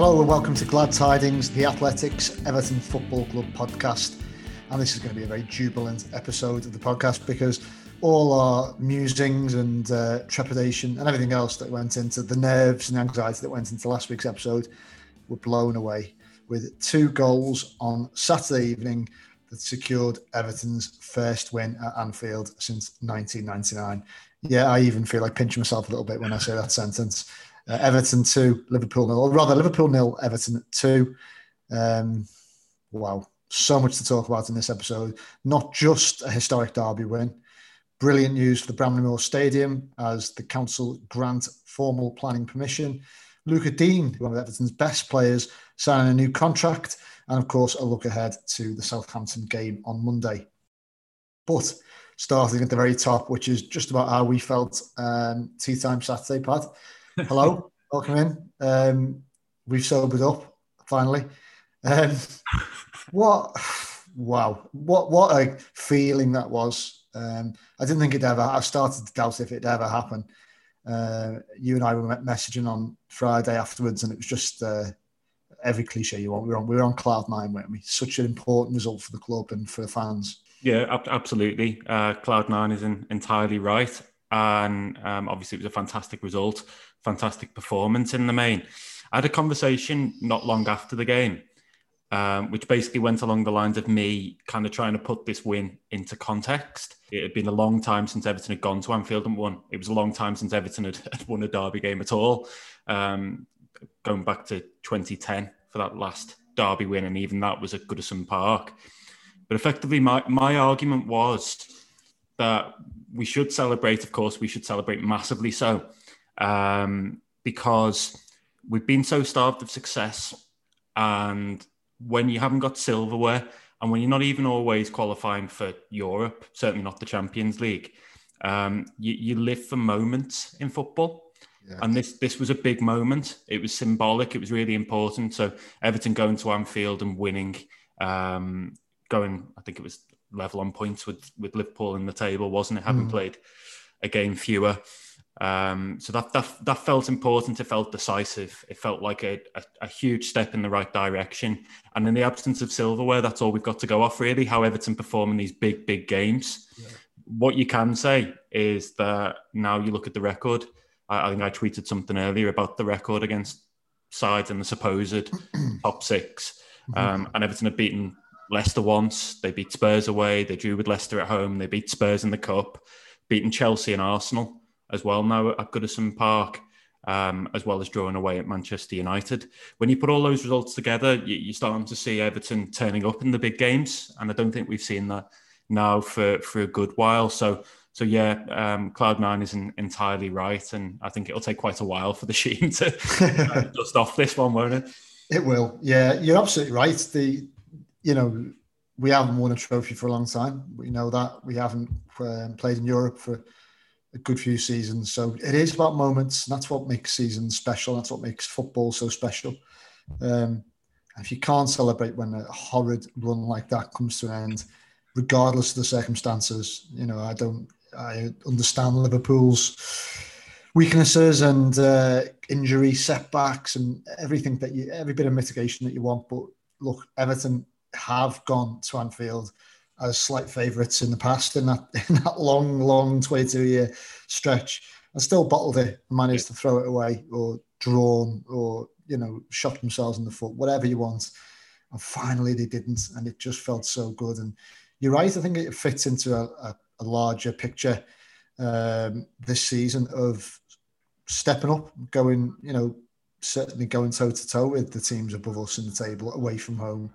Hello and welcome to Glad Tidings, the Athletics Everton Football Club podcast. And this is going to be a very jubilant episode of the podcast because all our musings and uh, trepidation and everything else that went into the nerves and anxiety that went into last week's episode were blown away with two goals on Saturday evening that secured Everton's first win at Anfield since 1999. Yeah, I even feel like pinching myself a little bit when I say that sentence. Uh, Everton 2, Liverpool nil, or rather Liverpool nil, Everton 2. Um, wow, so much to talk about in this episode. Not just a historic derby win. Brilliant news for the Bramley Moore Stadium as the council grant formal planning permission. Luca Digne, one of Everton's best players, signing a new contract. And of course, a look ahead to the Southampton game on Monday. But starting at the very top, which is just about how we felt um, tea time Saturday, Pat. Hello, welcome in. Um, we've sobered up finally. Um, what? Wow! What? What a feeling that was. Um, I didn't think it'd ever. I started to doubt if it'd ever happen. Uh, you and I were messaging on Friday afterwards, and it was just uh, every cliche you want. We were on. We were on cloud nine, weren't we? Such an important result for the club and for the fans. Yeah, ab- absolutely. Uh, cloud nine is entirely right, and um, obviously it was a fantastic result fantastic performance in the main. I had a conversation not long after the game, um, which basically went along the lines of me kind of trying to put this win into context. It had been a long time since Everton had gone to Anfield and won. It was a long time since Everton had, had won a derby game at all, um, going back to 2010 for that last derby win, and even that was at Goodison Park. But effectively, my, my argument was that we should celebrate, of course, we should celebrate massively so um, because we've been so starved of success. And when you haven't got silverware, and when you're not even always qualifying for Europe, certainly not the Champions League, um, you, you, live for moments in football. Yeah. And this this was a big moment. It was symbolic. It was really important. So Everton going to Anfield and winning, um, going I think it was level on points with with Liverpool in the table, wasn't it? Having mm. played a game fewer. Um, so that, that that felt important. It felt decisive. It felt like a, a, a, huge step in the right direction. And in the absence of silverware, that's all we've got to go off. Really, how Everton perform in these big big games. Yeah. What you can say is that now you look at the record. I, I think I tweeted something earlier about the record against sides in the supposed top 6 mm-hmm. um, and Everton have beaten Leicester once. They beat Spurs away. They drew with Leicester at home. They beat Spurs in the cup. Beaten Chelsea and Arsenal as well now at Goodison Park, um, as well as drawing away at Manchester United. When you put all those results together, you, are starting to see Everton turning up in the big games, and I don't think we've seen that now for for a good while. So. So yeah, um, Cloud Nine isn't entirely right, and I think it'll take quite a while for the Sheen to uh, dust off this one, won't it? It will. Yeah, you're absolutely right. The you know we haven't won a trophy for a long time. We know that we haven't um, played in Europe for a good few seasons. So it is about moments. that's what makes seasons special. That's what makes football so special. Um, if you can't celebrate when a horrid run like that comes to an end, regardless of the circumstances, you know, I don't, I understand Liverpool's weaknesses and uh, injury setbacks and everything that you, every bit of mitigation that you want. But look, Everton have gone to Anfield as slight favourites in the past in that in that long, long 22 year stretch and still bottled it managed to throw it away or drawn or you know shot themselves in the foot, whatever you want. And finally they didn't, and it just felt so good. And you're right, I think it fits into a, a, a larger picture um, this season of stepping up, going, you know, certainly going toe to toe with the teams above us in the table away from home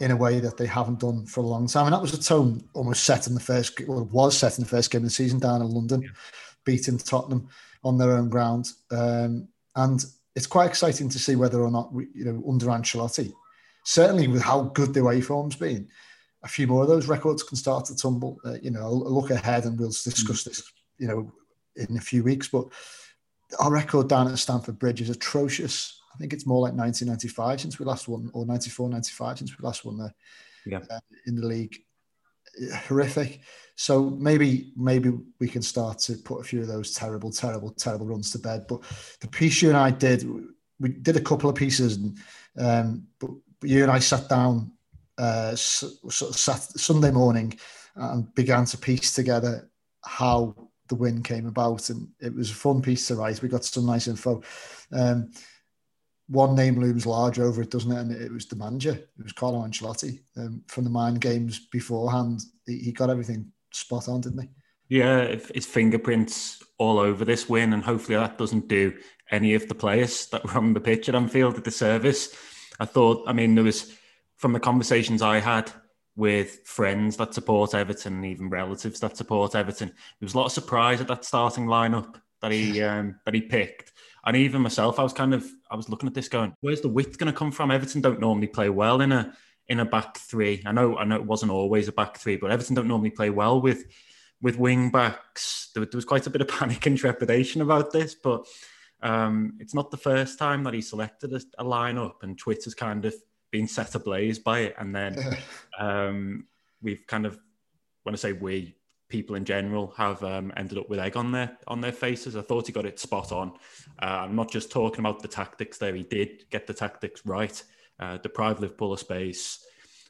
in a way that they haven't done for a long time. And that was a tone almost set in the first, well, was set in the first game of the season down in London, yeah. beating Tottenham on their own ground. Um, and it's quite exciting to see whether or not, we, you know, under Ancelotti, certainly with how good the away form's been, a few more of those records can start to tumble. Uh, you know, look ahead and we'll discuss mm. this, you know, in a few weeks. But our record down at Stamford Bridge is atrocious. I think it's more like 1995 since we last won, or 94, 95 since we last won there yeah. uh, in the league. Horrific. So maybe maybe we can start to put a few of those terrible, terrible, terrible runs to bed. But the piece you and I did, we did a couple of pieces, and um, but, but you and I sat down uh, sort of sat Sunday morning and began to piece together how the win came about, and it was a fun piece to write. We got some nice info. Um, one name looms large over it, doesn't it? And it was the manager. It was Carlo Ancelotti. Um, from the mind games beforehand, he, he, got everything spot on, didn't he? Yeah, his fingerprints all over this win, and hopefully that doesn't do any of the players that were on the pitch at Anfield at the service. I thought, I mean, there was from the conversations I had with friends that support Everton and even relatives that support Everton. There was a lot of surprise at that starting lineup that he um, that he picked, and even myself, I was kind of I was looking at this going, where's the width going to come from? Everton don't normally play well in a in a back three. I know I know it wasn't always a back three, but Everton don't normally play well with with wing backs. There, there was quite a bit of panic and trepidation about this, but um, it's not the first time that he selected a, a lineup, and Twitter's kind of been set ablaze by it. And then um, we've kind of, when I say we, people in general have um, ended up with egg on their on their faces. I thought he got it spot on. Uh, I'm not just talking about the tactics there. He did get the tactics right. Uh, deprived Liverpool of space.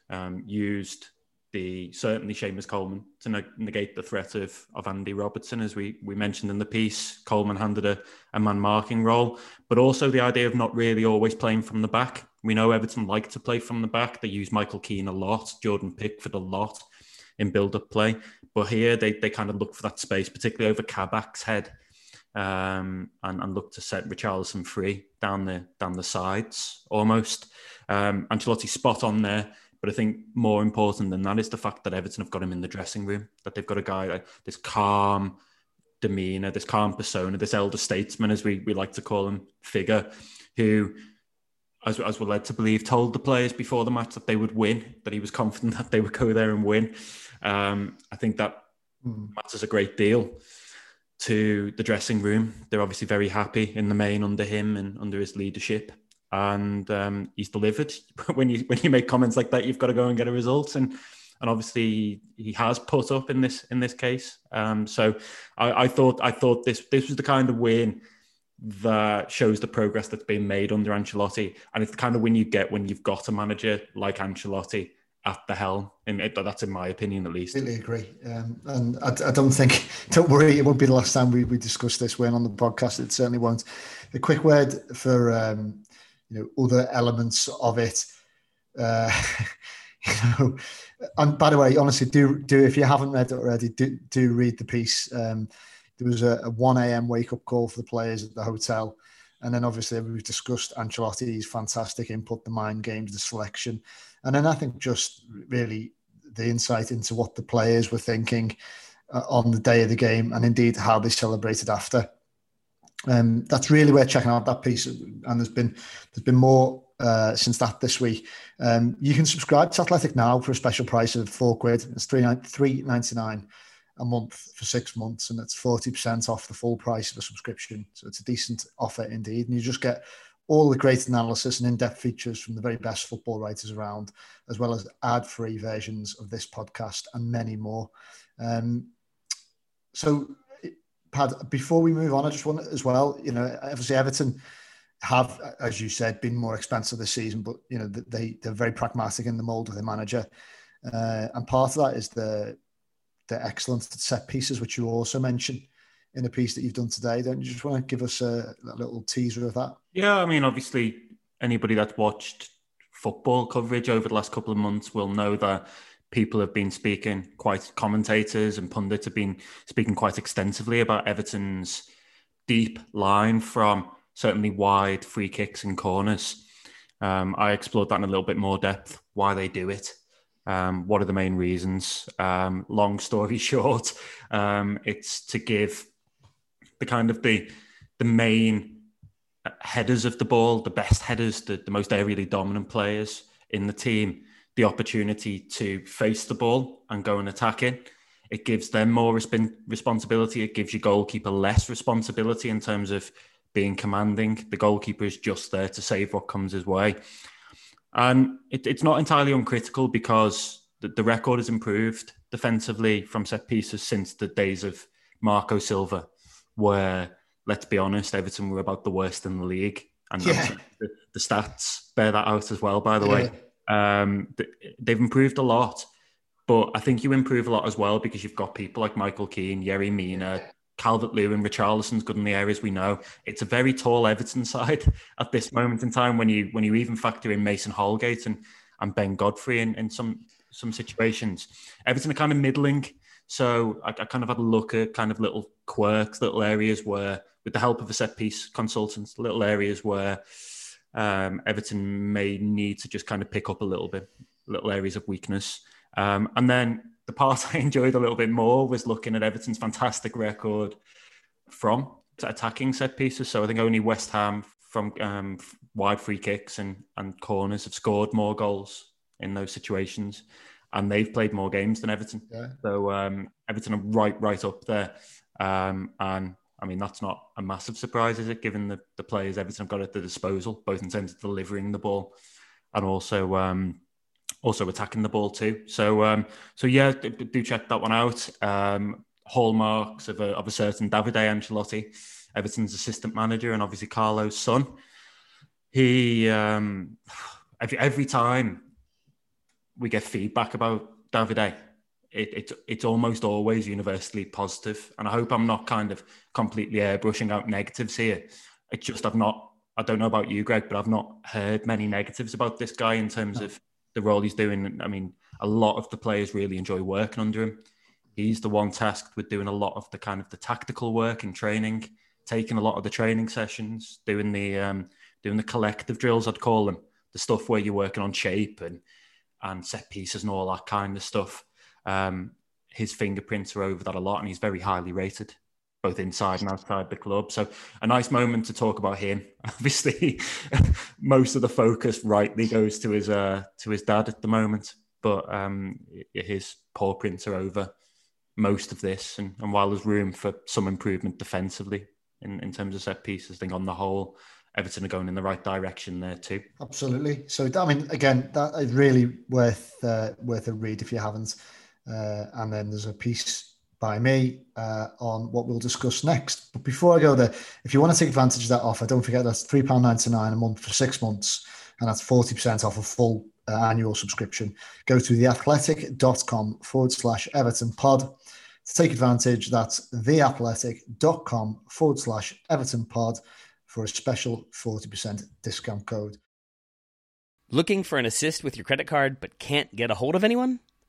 Um, used the certainly Seamus Coleman to negate the threat of, of Andy Robertson, as we, we mentioned in the piece. Coleman handed a, a man marking role, but also the idea of not really always playing from the back. We know Everton like to play from the back. They use Michael Keane a lot, Jordan Pickford a lot in build up play. But here they, they kind of look for that space, particularly over Kabak's head, um, and, and look to set Richarlison free down the down the sides almost. Um, Ancelotti spot on there but I think more important than that is the fact that Everton have got him in the dressing room, that they've got a guy like this calm demeanor, this calm persona, this elder statesman, as we, we like to call him, figure, who, as, as we're led to believe, told the players before the match that they would win, that he was confident that they would go there and win. Um, I think that mm. matters a great deal to the dressing room. They're obviously very happy in the main under him and under his leadership and um, he's delivered. when you when you make comments like that, you've got to go and get a result, and and obviously he has put up in this in this case. Um, so I, I, thought I thought this this was the kind of win that shows the progress that's been made under Ancelotti, and it's the kind of win you get when you've got a manager like Ancelotti at the helm. And that's in my opinion, at least. Completely agree. Um, and I, I, don't think, don't worry, it won't be the last time we, we discuss this win on the podcast. It certainly won't. A quick word for um, you know other elements of it. Uh, you know, and by the way, honestly, do do if you haven't read it already, do do read the piece. Um, there was a, a one a.m. wake up call for the players at the hotel, and then obviously we've discussed Ancelotti's fantastic input, the mind games, the selection, and then I think just really the insight into what the players were thinking uh, on the day of the game, and indeed how they celebrated after um, that's really worth checking out that piece. And there's been there's been more uh, since that this week. Um, you can subscribe to Athletic now for a special price of four quid. It's three three ninety nine a month for six months, and it's forty percent off the full price of a subscription. So it's a decent offer indeed, and you just get all the great analysis and in-depth features from the very best football writers around, as well as ad-free versions of this podcast and many more. Um, so, Pad, before we move on, I just want as well, you know, obviously Everton have, as you said, been more expensive this season, but you know they they're very pragmatic in the mold of their manager, uh, and part of that is the the excellence at set pieces, which you also mentioned in a piece that you've done today. Don't you just want to give us a, a little teaser of that? Yeah, I mean, obviously, anybody that's watched football coverage over the last couple of months will know that people have been speaking, quite commentators and pundits have been speaking quite extensively about Everton's deep line from certainly wide free kicks and corners. Um, I explored that in a little bit more depth, why they do it, um, what are the main reasons. Um, long story short, um, it's to give the kind of the the main headers of the ball, the best headers, the, the most aerially dominant players in the team, the opportunity to face the ball and go and attack it. It gives them more resp- responsibility. It gives your goalkeeper less responsibility in terms of being commanding. The goalkeeper is just there to save what comes his way. And it, it's not entirely uncritical because the, the record has improved defensively from set pieces since the days of Marco Silva, where, let's be honest, Everton were about the worst in the league. And yeah. the, the, stats bear that out as well, by the yeah. way. Um, they've improved a lot. But I think you improve a lot as well because you've got people like Michael Keane, Yerry Mina, Calvert Lewin, Richarlison's good in the areas we know. It's a very tall Everton side at this moment in time when you when you even factor in Mason Holgate and and Ben Godfrey in, in some some situations. Everton are kind of middling. So I, I, kind of had a look at kind of little quirks, little areas where, with the help of a set piece consultant, little areas where um, Everton may need to just kind of pick up a little bit, little areas of weakness. Um, and then the part I enjoyed a little bit more was looking at Everton's fantastic record from attacking set pieces. So I think only West Ham from um, wide free kicks and, and corners have scored more goals in those situations. And they've played more games than Everton. Yeah. So um, Everton are right, right up there. Um, and I mean, that's not a massive surprise, is it? Given the, the players Everton have got at their disposal, both in terms of delivering the ball and also um, also attacking the ball too. So, um, so yeah, do check that one out. Um, hallmarks of a, of a certain Davide Ancelotti, Everton's assistant manager, and obviously Carlo's son. He um, every every time we get feedback about Davide, it, it, it's almost always universally positive. And I hope I'm not kind of completely airbrushing out negatives here. It's just I've not. I don't know about you, Greg, but I've not heard many negatives about this guy in terms of the role he's doing. I mean, a lot of the players really enjoy working under him. He's the one tasked with doing a lot of the kind of the tactical work and training, taking a lot of the training sessions, doing the um, doing the collective drills, I'd call them, the stuff where you're working on shape and and set pieces and all that kind of stuff. Um, his fingerprints are over that a lot, and he's very highly rated both inside and outside the club. So a nice moment to talk about him. Obviously, most of the focus rightly goes to his uh, to his dad at the moment, but um, his paw prints are over most of this. And, and while there's room for some improvement defensively in, in terms of set pieces, I think on the whole, Everton are going in the right direction there too. Absolutely. So I mean, again, that is really worth uh, worth a read if you haven't. Uh, and then there's a piece by me uh, on what we'll discuss next. But before I go there, if you want to take advantage of that offer, don't forget that's £3.99 a month for six months, and that's 40% off a full uh, annual subscription. Go to theathletic.com forward slash Everton pod to take advantage. That's theathletic.com forward slash Everton pod for a special 40% discount code. Looking for an assist with your credit card but can't get a hold of anyone?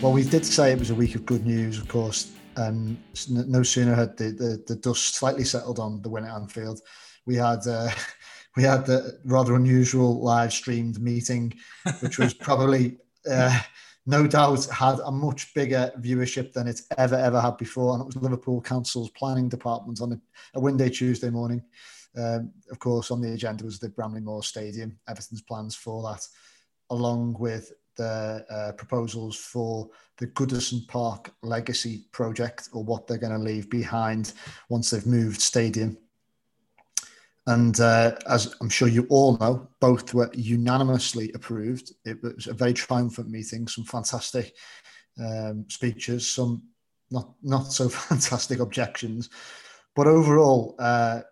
Well, we did say it was a week of good news, of course. Um, no sooner had the, the, the dust slightly settled on the win at Anfield, we had uh, we had the rather unusual live streamed meeting, which was probably uh, no doubt had a much bigger viewership than it's ever ever had before, and it was Liverpool Council's planning department on a, a Winday Tuesday morning. Um, of course, on the agenda was the Bramley Moore Stadium, Everton's plans for that, along with the uh, proposals for the Goodison Park Legacy project, or what they're going to leave behind once they've moved stadium. And uh, as I'm sure you all know, both were unanimously approved. It was a very triumphant meeting, some fantastic um, speeches, some not not so fantastic objections. But overall, uh,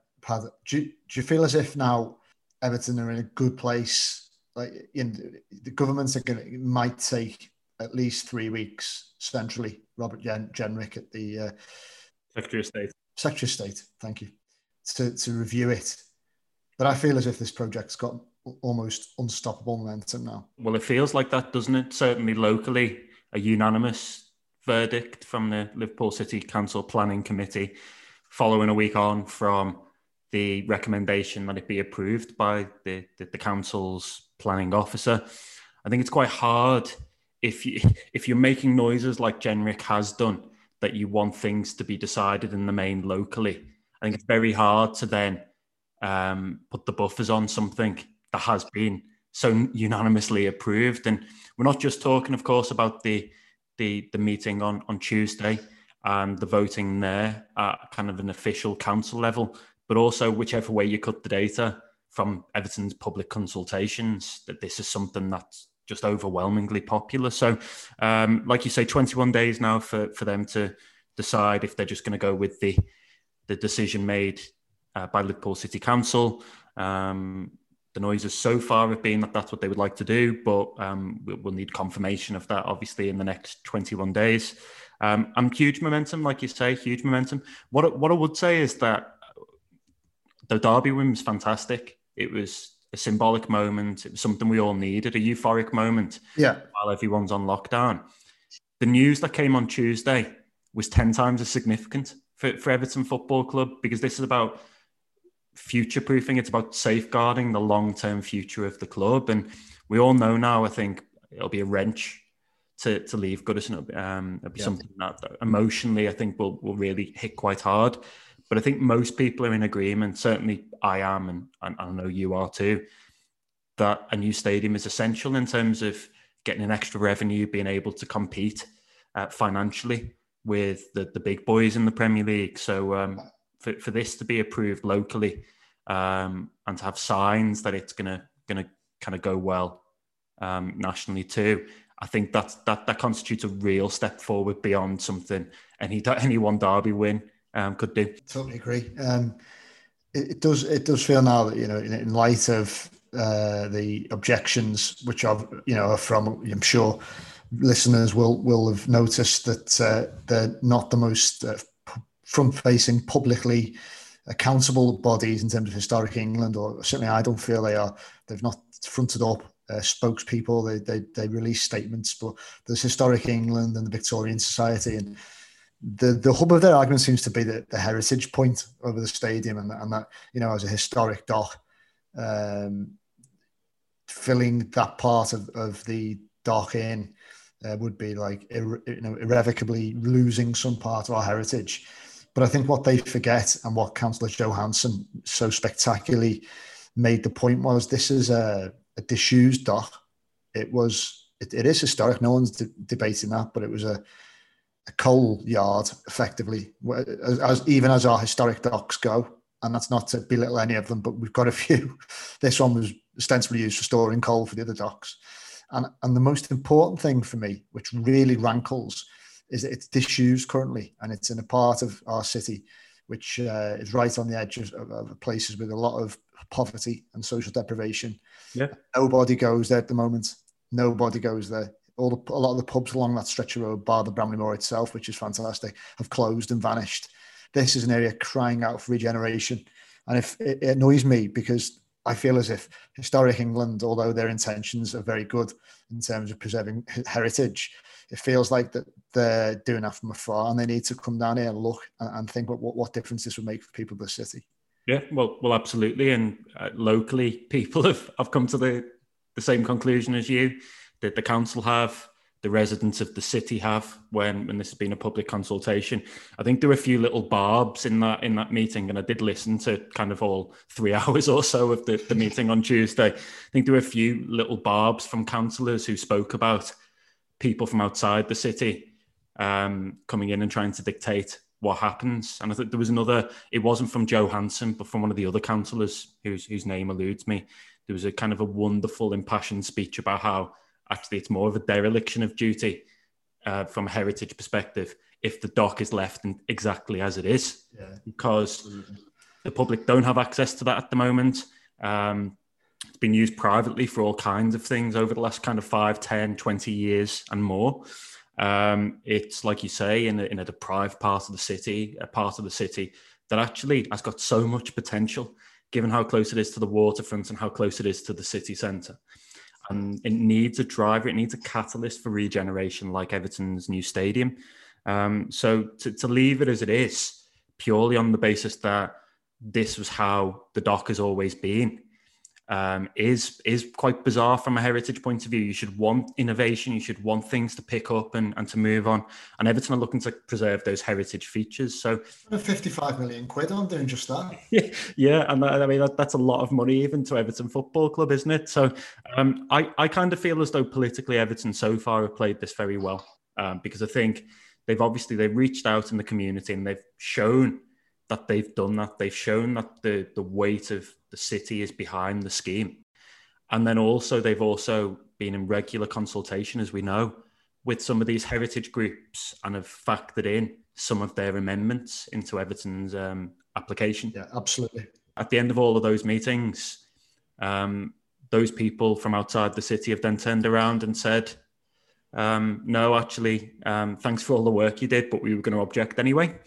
do, do you feel as if now Everton are in a good place like in the governments are going to might take at least three weeks centrally. Robert Jen, Jenrick at the uh, Secretary of State. Secretary of State, thank you, to to review it. But I feel as if this project's got almost unstoppable momentum now. Well, it feels like that, doesn't it? Certainly locally, a unanimous verdict from the Liverpool City Council Planning Committee, following a week on from the recommendation that it be approved by the, the, the council's planning officer. I think it's quite hard if you if you're making noises like Jenrick has done that you want things to be decided in the main locally. I think it's very hard to then um, put the buffers on something that has been so unanimously approved. And we're not just talking, of course, about the the the meeting on on Tuesday and the voting there at kind of an official council level but also whichever way you cut the data from Everton's public consultations, that this is something that's just overwhelmingly popular. So, um, like you say, 21 days now for, for them to decide if they're just going to go with the the decision made uh, by Liverpool City Council. Um, the noises so far have been that that's what they would like to do, but um, we'll need confirmation of that obviously in the next 21 days. Um, and huge momentum, like you say, huge momentum. What what I would say is that the Derby win was fantastic. It was a symbolic moment. It was something we all needed, a euphoric moment. Yeah. While everyone's on lockdown. The news that came on Tuesday was 10 times as significant for, for Everton Football Club because this is about future proofing. It's about safeguarding the long term future of the club. And we all know now, I think it'll be a wrench to, to leave Goodison. Um, it'll be yeah. something that emotionally, I think, will, will really hit quite hard. But I think most people are in agreement. Certainly, I am, and, and I know you are too. That a new stadium is essential in terms of getting an extra revenue, being able to compete uh, financially with the, the big boys in the Premier League. So um, for, for this to be approved locally um, and to have signs that it's gonna gonna kind of go well um, nationally too, I think that's that that constitutes a real step forward beyond something any any one derby win um, could do. Totally agree. Um, it, it, does. It does feel now that you know, in, in light of uh, the objections, which are you know are from, I'm sure listeners will will have noticed that uh, they're not the most uh, front-facing, publicly accountable bodies in terms of historic England, or certainly I don't feel they are. They've not fronted up uh, spokespeople. They, they they release statements, but there's historic England and the Victorian Society, and the the hub of their argument seems to be the, the heritage point over the stadium, and, and that you know as a historic dock, um, filling that part of, of the dock in uh, would be like you know irrevocably losing some part of our heritage. But I think what they forget and what Councillor Joe Hanson so spectacularly made the point was this is a, a disused dock. It was it, it is historic. No one's de- debating that, but it was a a coal yard effectively, as, as, even as our historic docks go. And that's not to belittle any of them, but we've got a few. this one was ostensibly used for storing coal for the other docks. And, and the most important thing for me, which really rankles, is that it's disused currently and it's in a part of our city which uh, is right on the edge of, of, places with a lot of poverty and social deprivation. Yeah. Nobody goes there at the moment. Nobody goes there. All the, a lot of the pubs along that stretch of road, bar the Bramley Moore itself, which is fantastic, have closed and vanished. This is an area crying out for regeneration. And if it, it annoys me because I feel as if historic England, although their intentions are very good in terms of preserving heritage, it feels like that they're doing that from afar, and they need to come down here and look and, and think what, what, what difference this would make for people of the city. Yeah, well, well, absolutely, and uh, locally, people have, have come to the the same conclusion as you that the council have the residents of the city have when when this has been a public consultation. I think there were a few little barbs in that in that meeting, and I did listen to kind of all three hours or so of the, the meeting on Tuesday. I think there were a few little barbs from councillors who spoke about people from outside the city um, coming in and trying to dictate what happens. And I think there was another. It wasn't from Joe Hanson, but from one of the other councillors whose whose name eludes me. There was a kind of a wonderful, impassioned speech about how actually it's more of a dereliction of duty uh, from a heritage perspective if the dock is left in exactly as it is yeah. because Absolutely. the public don't have access to that at the moment um, it's been used privately for all kinds of things over the last kind of 5 10 20 years and more um, it's like you say in a, in a deprived part of the city a part of the city that actually has got so much potential given how close it is to the waterfront and how close it is to the city centre and it needs a driver, it needs a catalyst for regeneration, like Everton's new stadium. Um, so to, to leave it as it is, purely on the basis that this was how the dock has always been, um, is is quite bizarre from a heritage point of view. You should want innovation, you should want things to pick up and, and to move on. And Everton are looking to preserve those heritage features. So, 55 million quid on doing just that. Yeah, yeah and that, I mean that, that's a lot of money even to Everton Football Club, isn't it? So, um, I I kind of feel as though politically Everton so far have played this very well um, because I think they've obviously they've reached out in the community and they've shown that they've done that. They've shown that the the weight of the city is behind the scheme, and then also they've also been in regular consultation, as we know, with some of these heritage groups and have factored in some of their amendments into Everton's um, application. Yeah, absolutely. At the end of all of those meetings, um, those people from outside the city have then turned around and said, um, "No, actually, um, thanks for all the work you did, but we were going to object anyway."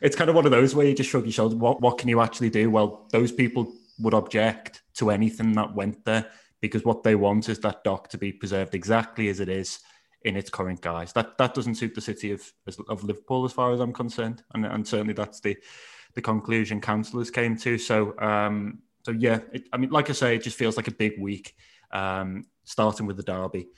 It's kind of one of those where you just shrug your shoulders. What what can you actually do? Well, those people would object to anything that went there because what they want is that dock to be preserved exactly as it is in its current guise. That that doesn't suit the city of of Liverpool as far as I'm concerned, and and certainly that's the the conclusion councillors came to. So um so yeah, it, I mean, like I say, it just feels like a big week. Um, starting with the derby,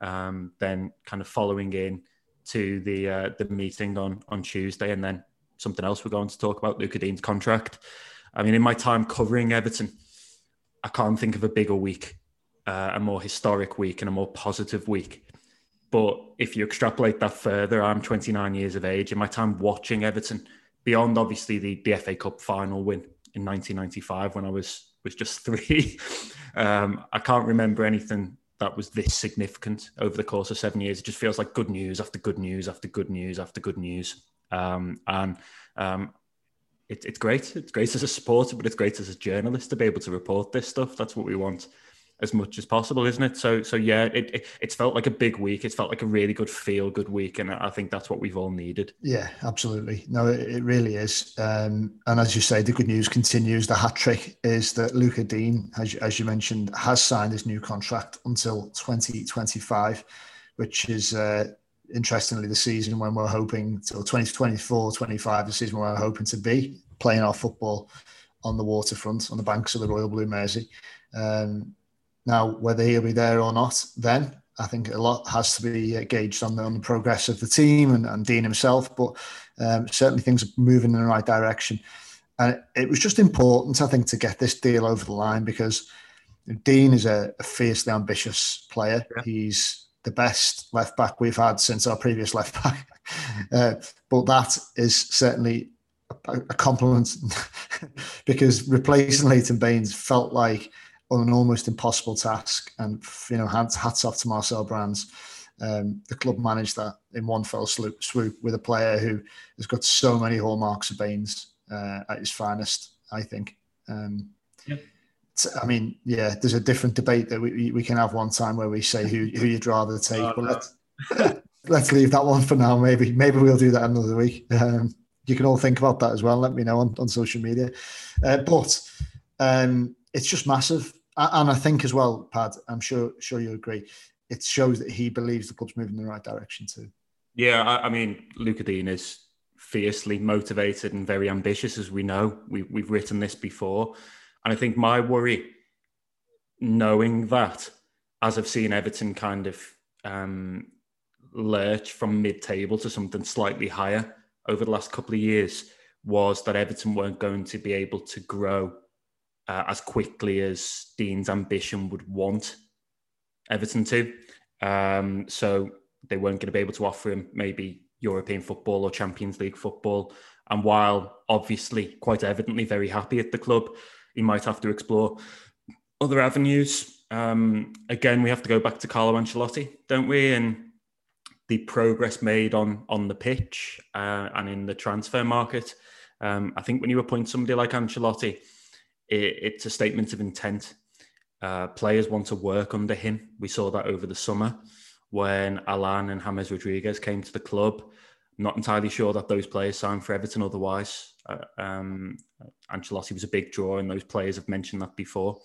um, then kind of following in to the uh, the meeting on on Tuesday, and then something else we're going to talk about, Lucas Digne's contract. I mean, in my time covering Everton, I can't think of a bigger week, uh, a more historic week, and a more positive week. But if you extrapolate that further, I'm 29 years of age. In my time watching Everton, beyond obviously the, the FA Cup final win in 1995 when I was was just three, um, I can't remember anything that was this significant over the course of seven years. It just feels like good news after good news after good news after good news. Um, and um, it, it's great. It's great as a supporter, but it's great as a journalist to be able to report this stuff. That's what we want as much as possible, isn't it? So, so yeah, it, it it's felt like a big week. It's felt like a really good feel good week, and I think that's what we've all needed. Yeah, absolutely. No, it, it really is. Um, and as you say, the good news continues. The hat trick is that Luca Digne, as, as you mentioned, has signed his new contract until 2025, which is uh, interestingly the season when we're hoping till 2024 25 the season where we're hoping to be playing our football on the waterfront on the banks of the royal blue mersey. Um, now whether he'll be there or not then i think a lot has to be gauged on the, on the progress of the team and, and Digne himself but um, certainly things are moving in the right direction. And it was just important i think to get this deal over the line because Digne is a, a fiercely ambitious player. Yeah. he's the best left back we've had since our previous left back. Uh, but that is certainly a, a compliment because replacing Leighton Baines felt like an almost impossible task. And you know, hats, hats off to Marcel Brands. Um, the club managed that in one fell swoop, swoop with a player who has got so many hallmarks of Baines uh, at his finest, I think. Um, yeah. I mean, yeah, there's a different debate that we, we can have one time where we say who, who you'd rather take, oh, but no. let's, let's leave that one for now. Maybe, maybe we'll do that another week. Um, you can all think about that as well. Let me know on, on social media. Uh, but um, it's just massive. And I think as well, Pad, I'm sure sure you agree, it shows that he believes the club's moving in the right direction too. Yeah, I, I mean, Lucas Digne is fiercely motivated and very ambitious, as we know. We, we've written this before. And I think my worry, knowing that, as I've seen Everton kind of um, lurch from mid table to something slightly higher over the last couple of years, was that Everton weren't going to be able to grow uh, as quickly as Digne's ambition would want Everton to. Um, so they weren't going to be able to offer him maybe European football or Champions League football. And while obviously quite evidently very happy at the club, he might have to explore other avenues. Um, again, we have to go back to Carlo Ancelotti, don't we? And the progress made on on the pitch uh, and in the transfer market. Um, I think when you appoint somebody like Ancelotti, it, it's a statement of intent. Uh, players want to work under him. We saw that over the summer when Allan and James Rodriguez came to the club. Not entirely sure that those players signed for Everton otherwise. Uh, um, Ancelotti was a big draw, and those players have mentioned that before.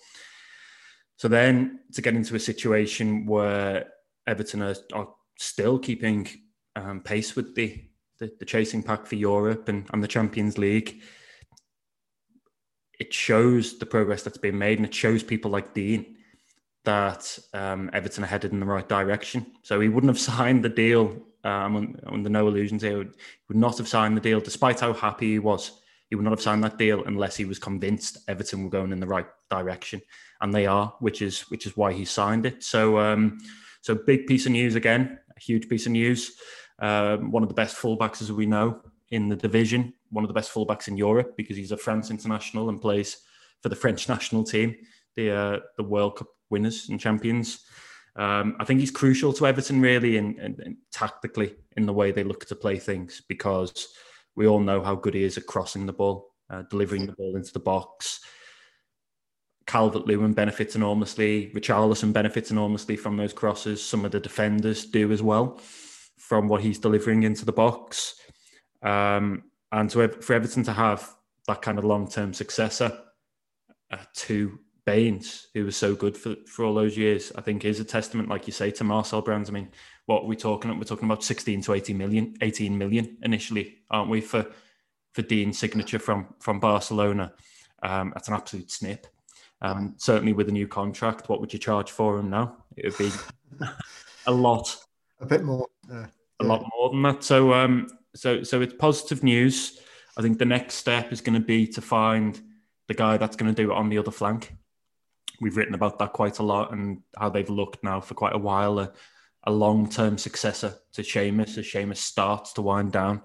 So then to get into a situation where Everton are, are still keeping um, pace with the, the, the chasing pack for Europe and, and the Champions League, it shows the progress that's been made and it shows people like Digne that um, Everton are headed in the right direction. So he wouldn't have signed the deal. Um, under no illusions here, he would not have signed the deal, despite how happy he was. He would not have signed that deal unless he was convinced Everton were going in the right direction, and they are, which is which is why he signed it. So, um, so big piece of news again, a huge piece of news. Um, one of the best fullbacks, as we know, in the division, one of the best fullbacks in Europe because he's a France international and plays for the French national team, the uh, the World Cup winners and champions. Um, I think he's crucial to Everton really, and tactically in the way they look to play things because we all know how good he is at crossing the ball, uh, delivering the ball into the box. Calvert Lewin benefits enormously. Richarlison benefits enormously from those crosses. Some of the defenders do as well from what he's delivering into the box. Um, and to, for Everton to have that kind of long term successor uh, to Baines, who was so good for, for all those years, I think is a testament, like you say, to Marcel Brands. I mean, what are we talking? We're talking about 16 to 18 million, 18 million initially, aren't we, for for Digne's signature from from Barcelona? Um, that's an absolute snip. Um, certainly with a new contract, what would you charge for him now? It would be a lot, a bit more, uh, a lot more than that. So, um, so, so it's positive news. I think the next step is going to be to find the guy that's going to do it on the other flank. We've written about that quite a lot and how they've looked now for quite a while. A, a long-term successor to Seamus as Seamus starts to wind down.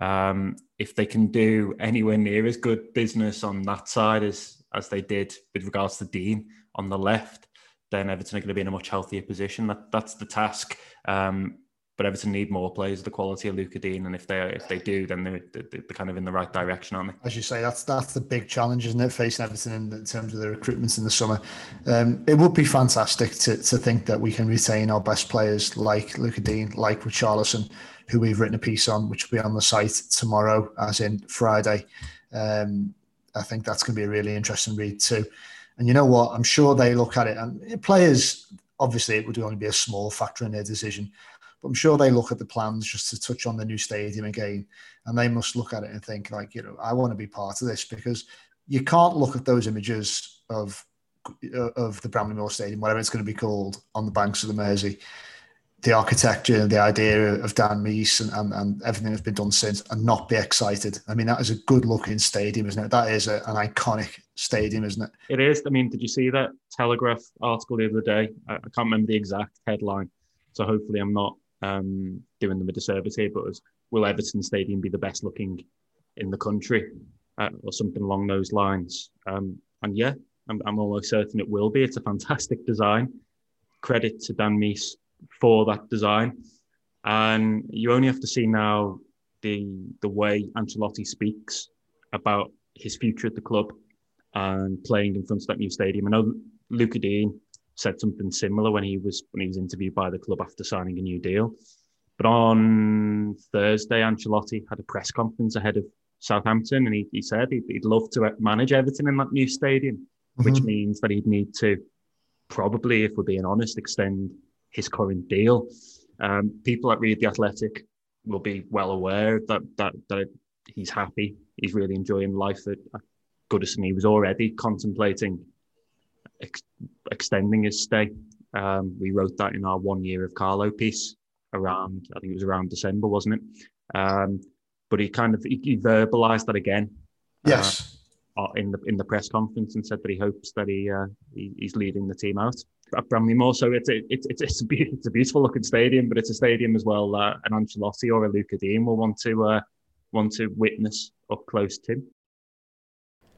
Um, if they can do anywhere near as good business on that side as as they did with regards to Digne on the left, then Everton are going to be in a much healthier position. That that's the task. Um, but Everton need more players of the quality of Lucas Digne, and if they if they do, then they're, they're, kind of in the right direction, aren't they? As you say, that's that's the big challenge, isn't it, facing Everton in, in terms of the recruitments in the summer. Um, it would be fantastic to, to think that we can retain our best players like Lucas Digne, like Richarlison, who we've written a piece on, which will be on the site tomorrow, as in Friday. Um, I think that's going to be a really interesting read too. And you know what? I'm sure they look at it, and players obviously it would only be a small factor in their decision but I'm sure they look at the plans just to touch on the new stadium again, and they must look at it and think like, you know, I want to be part of this because you can't look at those images of uh, of the Bramley-Moore Stadium, whatever it's going to be called, on the banks of the Mersey, the architecture the idea of Dan Meis and, and, and, everything that's been done since, and not be excited. I mean, that is a good-looking stadium, isn't it? That is a, an iconic stadium, isn't it? It is. I mean, did you see that Telegraph article the other day? I, I can't remember the exact headline, so hopefully I'm not um, doing them a disservice here, but as, will Everton Stadium be the best looking in the country uh, or something along those lines? Um, and yeah, I'm, I'm, almost certain it will be. It's a fantastic design. Credit to Dan Meis for that design. And you only have to see now the the way Ancelotti speaks about his future at the club and playing in front of that new stadium. I know Luca Digne said something similar when he was when he was interviewed by the club after signing a new deal. But on Thursday, Ancelotti had a press conference ahead of Southampton, and he, he said he'd, he'd love to manage Everton in that new stadium, mm-hmm. which means that he'd need to probably, if we're being honest, extend his current deal. Um, people that read the Athletic will be well aware that that that he's happy. He's really enjoying life at, Goodison. He was already contemplating ex- extending his stay. Um, we wrote that in our one year of Carlo piece around, I think it was around December, wasn't it? Um, but he kind of he, he verbalized that again. Yes. Uh, in the in the press conference and said that he hopes that he, uh, he he's leading the team out at Bramley-Moore. So it's a, it's it's it's a, be- it's a beautiful looking stadium, but it's a stadium as well uh, an Ancelotti or a Lucas Digne will want to uh, want to witness up close to.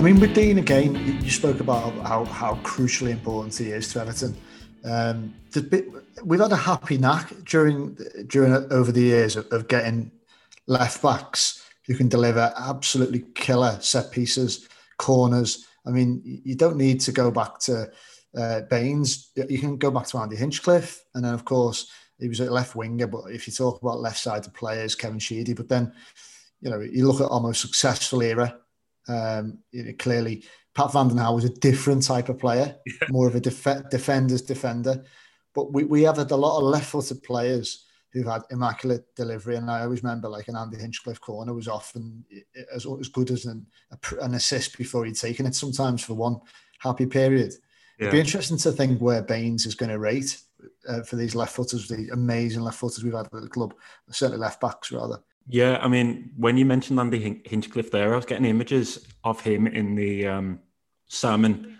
I mean, with Digne again, you spoke about how, how crucially important he is to Everton. Um, bit, we've had a happy knack during during over the years of, of, getting left backs who can deliver absolutely killer set pieces, corners. I mean, you don't need to go back to uh, Baines. You can go back to Andy Hinchcliffe, and then of course he was a left winger. But if you talk about left-sided players, Kevin Sheedy. But then, you know, you look at our most successful era um, you know, clearly, Pat Van den Hauwe was a different type of player, yeah. more of a def- defender's defender. But we, we have had a lot of left-footed players who've had immaculate delivery, and I always remember like an Andy Hinchcliffe corner was often as, as good as an, an assist before he'd taken it. Sometimes for one happy period. Yeah. It'd be interesting to think where Baines is going to rate uh, for these left footers, the amazing left footers we've had at the club, certainly left backs rather. Yeah, I mean, when you mentioned Andy Hinchcliffe there, I was getting images of him in the um, salmon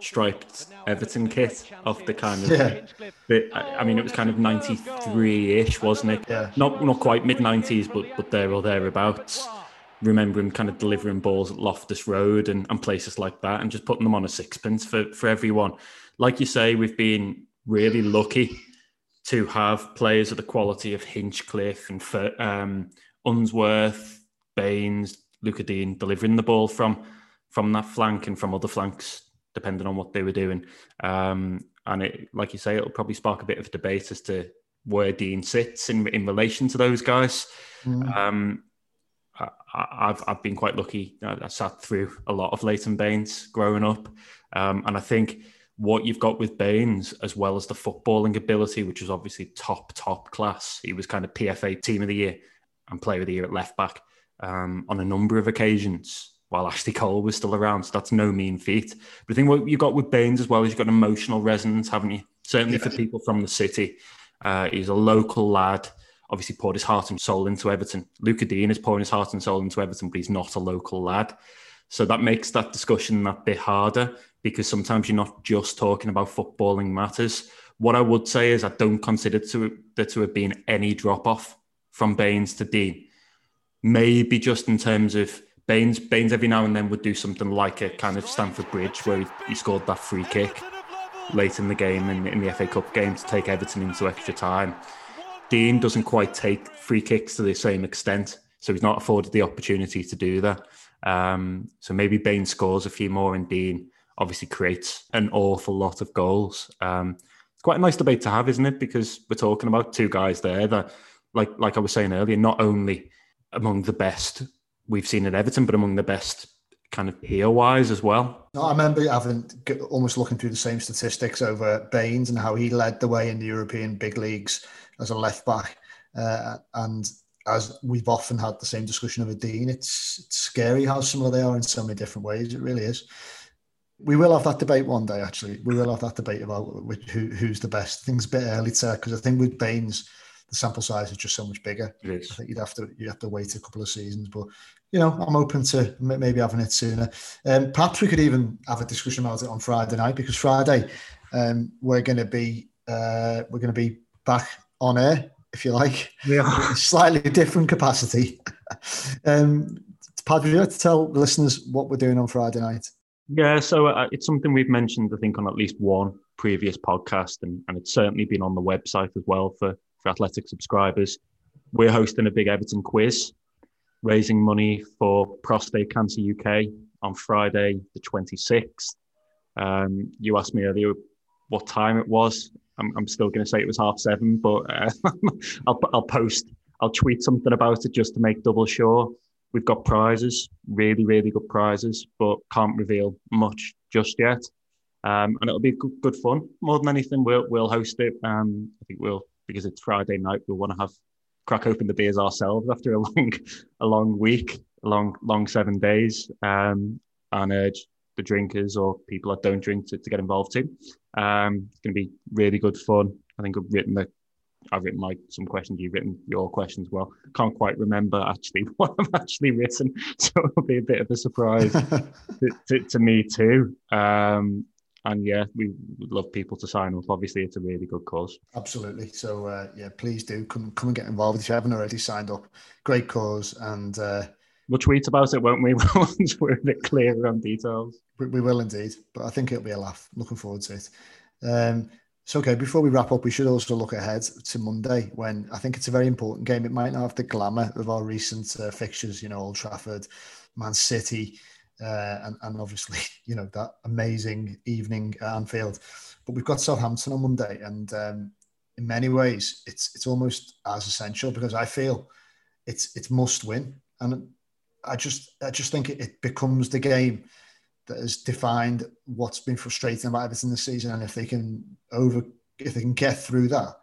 striped Everton kit of the kind of yeah. the, I mean it was kind of 93-ish wasn't it? Yeah. Not not quite mid 90s but but there or thereabouts. Remember him kind of delivering balls at Loftus Road and, and places like that and just putting them on a sixpence for for everyone. Like you say we've been really lucky to have players of the quality of Hinchcliffe and um, Unsworth, Baines, Lucas Digne delivering the ball from from that flank and from other flanks, depending on what they were doing. Um, and it, like you say, it'll probably spark a bit of debate as to where Digne sits in in relation to those guys. Mm. Um, I, have I've been quite lucky. I, I, sat through a lot of Leighton Baines growing up, um, and I think what you've got with Baines, as well as the footballing ability, which was obviously top top class. He was kind of PFA Team of the Year and Player of the Year at left back um, on a number of occasions while Ashley Cole was still around. So that's no mean feat. But I think what you got with Baines as well is you've got an emotional resonance, haven't you? Certainly yeah. for people from the city. Uh, he's a local lad. Obviously, poured his heart and soul into Everton. Lucas Digne is pouring his heart and soul into Everton, but he's not a local lad. So that makes that discussion that bit harder because sometimes you're not just talking about footballing matters. What I would say is I don't consider to, there to have been any drop off from Baines to Digne. Maybe just in terms of Baines, Baines every now and then would do something like a kind of Stamford Bridge where he, he scored that free kick. late in the game in, in the FA Cup game to take Everton into extra time. Digne doesn't quite take free kicks to the same extent, so he's not afforded the opportunity to do that. Um, so maybe Bain scores a few more, and Digne obviously creates an awful lot of goals. Um, it's quite a nice debate to have, isn't it? Because we're talking about two guys there that, like like I was saying earlier, not only among the best we've seen at Everton, but among the best kind of peer wise as well. No, I remember having almost looking through the same statistics over Baines and how he led the way in the European big leagues as a left back. Uh, and as we've often had the same discussion over Digne, it's, it's scary how similar they are in so many different ways. It really is. We will have that debate one day. Actually, we will have that debate about who, who's the best. Things a bit early to because I think with Baines, the sample size is just so much bigger. I think you'd have to you have to wait a couple of seasons, but you know I'm open to maybe having it sooner. Um, perhaps we could even have a discussion about it on Friday night because Friday um, we're going to be uh, we're going to be back on air if you like, yeah, slightly different capacity. um, Pad, would you like to tell the listeners what we're doing on Friday night? Yeah, so uh, it's something we've mentioned, I think, on at least one previous podcast, and, and it's certainly been on the website as well for, for athletic subscribers. We're hosting a big Everton quiz, raising money for Prostate Cancer UK on Friday, the 26th. Um, you asked me earlier what time it was. I'm, I'm still going to say it was half seven, but uh, I'll, I'll post, I'll tweet something about it just to make double sure. We've got prizes, really, really good prizes, but can't reveal much just yet. Um, and it'll be good, good, fun. More than anything, we'll we'll host it. Um, I think we'll because it's Friday night. We'll want to have crack open the beers ourselves after a long a long week, a long long seven days, um, and urge the drinkers or people that don't drink to, to get involved too. Um, it's going to be really good fun. I think I've written the I've written like some questions. You've written your questions well. Can't quite remember actually what I've actually written, so it'll be a bit of a surprise to, to, to, me too. Um, and yeah, we would love people to sign up. Obviously, it's a really good cause. Absolutely. So uh, yeah, please do come come and get involved if you haven't already signed up. Great cause, and uh, we'll tweet about it, won't we? Once we're a bit clearer on details. We, we, will indeed, but I think it'll be a laugh. Looking forward to it. Um, so, okay, before we wrap up, we should also look ahead to Monday when I think it's a very important game. It might not have the glamour of our recent uh, fixtures, you know, Old Trafford, Man City, uh, and, and obviously, you know, that amazing evening at Anfield. But we've got Southampton on Monday, and um, in many ways, it's it's almost as essential because I feel it's it's must win, and I just I just think it, it becomes the game that has defined what's been frustrating about Everton this season. And if they can over, if they can get through that,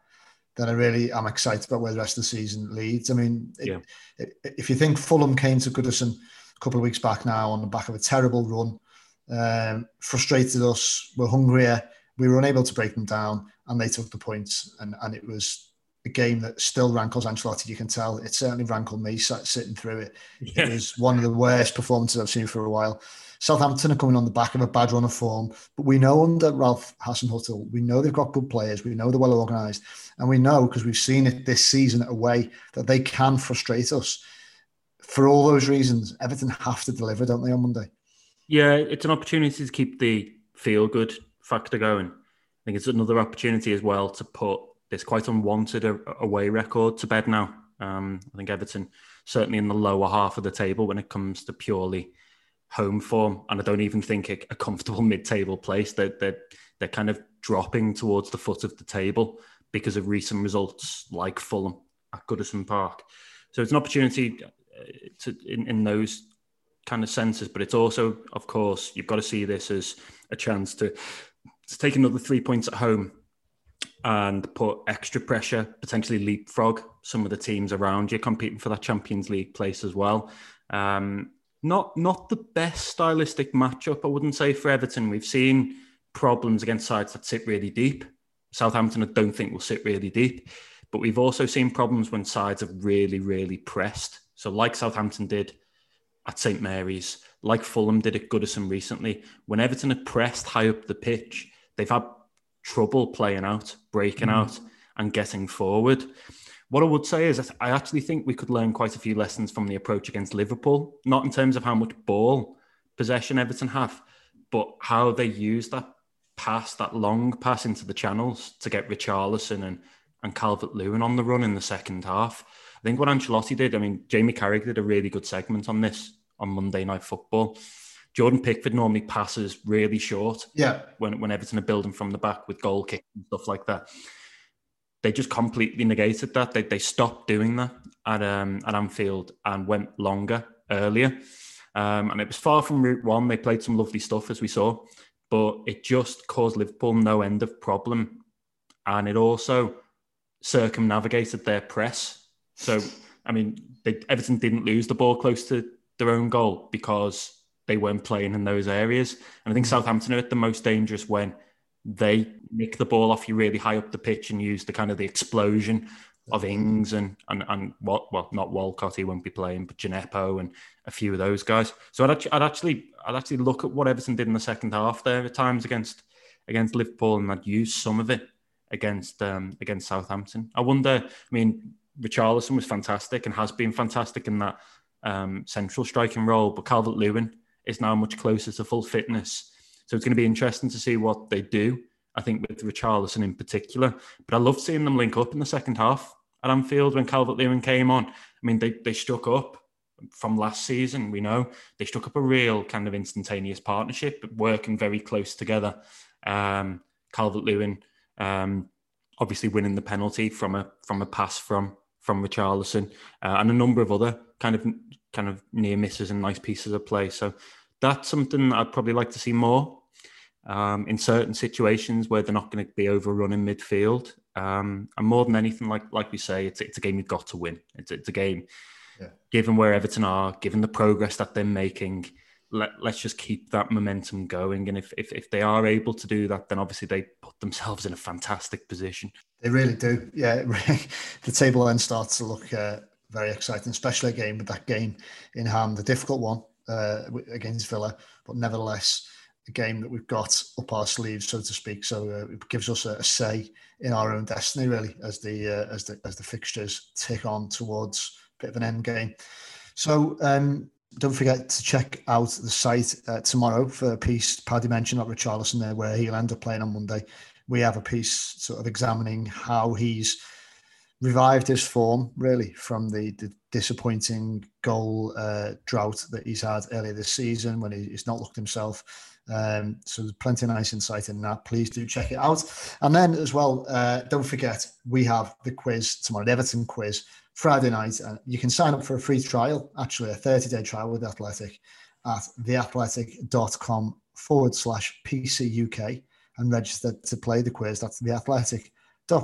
then I really am excited about where the rest of the season leads. I mean, it, yeah. it, if you think Fulham came to Goodison a couple of weeks back now on the back of a terrible run, um, frustrated us, we're hungrier, we were unable to break them down, and they took the points, and and it was a game that still rankles Ancelotti. You can tell it certainly rankled me sitting through it. Yeah. It was one of the worst performances I've seen for a while. Southampton are coming on the back of a bad run of form, but we know under Ralph Hasenhüttl, we know they've got good players, we know they're well organised, and we know because we've seen it this season away that they can frustrate us. For all those reasons, Everton have to deliver, don't they, on Monday? Yeah, it's an opportunity to keep the feel good factor going. I think it's another opportunity as well to put this quite unwanted away record to bed now. Um, I think Everton certainly in the lower half of the table when it comes to purely home form, and I don't even think a, a comfortable mid-table place. They're, they're they're kind of dropping towards the foot of the table because of recent results like Fulham at Goodison Park. So it's an opportunity to in, in those kind of senses, but it's also, of course, you've got to see this as a chance to to take another three points at home and put extra pressure, potentially leapfrog some of the teams around you competing for that Champions League place as well. Um, not not the best stylistic matchup, I wouldn't say for Everton. We've seen problems against sides that sit really deep. Southampton, I don't think will sit really deep, but we've also seen problems when sides have really, really pressed. So, like Southampton did at St Mary's, like Fulham did at Goodison recently, when Everton have pressed high up the pitch, they've had trouble playing out, breaking mm. out, and getting forward. What I would say is, I actually think we could learn quite a few lessons from the approach against Liverpool, not in terms of how much ball possession Everton have, but how they use that pass, that long pass into the channels to get Richarlison and, and Calvert Lewin on the run in the second half. I think what Ancelotti did, I mean, Jamie Carragher did a really good segment on this on Monday Night Football. Jordan Pickford normally passes really short. Yeah. When, when Everton are building from the back with goal kicks and stuff like that. They just completely negated that. They, they stopped doing that at, um, at Anfield and went longer earlier. Um, and it was far from Route One. They played some lovely stuff, as we saw, but it just caused Liverpool no end of problem. And it also circumnavigated their press. So, I mean, they, Everton didn't lose the ball close to their own goal because they weren't playing in those areas. And I think Southampton are at the most dangerous when they nick the ball off you really high up the pitch and use the kind of the explosion of Ings and and and what well not Walcott he won't be playing but Djenepo and a few of those guys. So I'd actually, I'd actually I'd actually look at what Everton did in the second half there at times against against Liverpool and I'd use some of it against um, against Southampton. I wonder. I mean, Richarlison was fantastic and has been fantastic in that um, central striking role, but Calvert Lewin is now much closer to full fitness. So it's going to be interesting to see what they do. I think with Richarlison in particular, but I loved seeing them link up in the second half at Anfield when Calvert Lewin came on. I mean, they they struck up from last season. We know they struck up a real kind of instantaneous partnership, working very close together. Um, Calvert Lewin, um, obviously winning the penalty from a from a pass from from Richarlison, uh, and a number of other kind of kind of near misses and nice pieces of play. So that's something I'd probably like to see more. Um, in certain situations where they're not going to be overrun in midfield, um, and more than anything, like like we say, it's it's a game you've got to win. It's it's a game, yeah. given where Everton are, given the progress that they're making. Let, let's just keep that momentum going. And if, if if they are able to do that, then obviously they put themselves in a fantastic position. They really do. Yeah, the table then starts to look uh, very exciting, especially again with that game in hand, the difficult one uh, against Villa, but nevertheless a game that we've got up our sleeves, so to speak. So uh, it gives us a, a, say in our own destiny, really, as the uh, as the as the fixtures tick on towards a bit of an end game. So um, don't forget to check out the site uh, tomorrow for a piece. Paddy mentioned about Richarlison there, where he'll end up playing on Monday. We have a piece sort of examining how he's revived his form really from the, the disappointing goal uh, drought that he's had earlier this season when he, he's not looked himself. Um, so there's plenty of nice insight in that. Please do check it out. And then as well, uh, don't forget we have the quiz tomorrow, the Everton quiz Friday night. And you can sign up for a free trial, actually a 30 day trial with Athletic at theathletic.com forward slash PC UK and register to play the quiz. That's the Athletic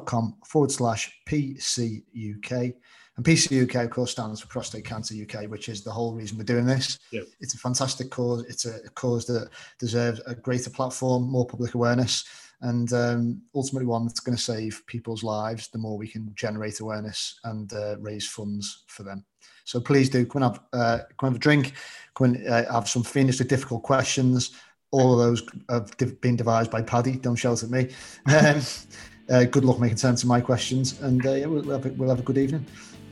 com forward slash PCUK. And PCUK, of course, stands for Prostate Cancer UK, which is the whole reason we're doing this. Yep. It's a fantastic cause. It's a, cause that deserves a greater platform, more public awareness, and um, ultimately one that's going to save people's lives the more we can generate awareness and uh, raise funds for them. So please do come and have, uh, come have a drink, come and uh, have some fiendishly difficult questions. All of those have been devised by Paddy. Don't shout at me. Um, uh, good luck making sense of my questions, and uh, yeah, we'll have, a, we'll have a good evening.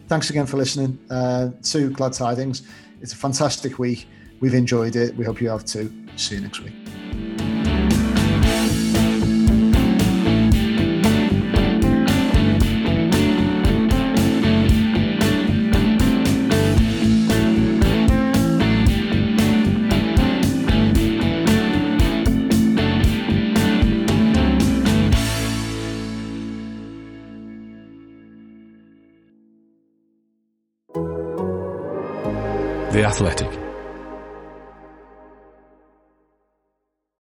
Thanks again for listening uh, to Glad Tidings. It's a fantastic week. We've enjoyed it. We hope you have too. See you next week. Athletic.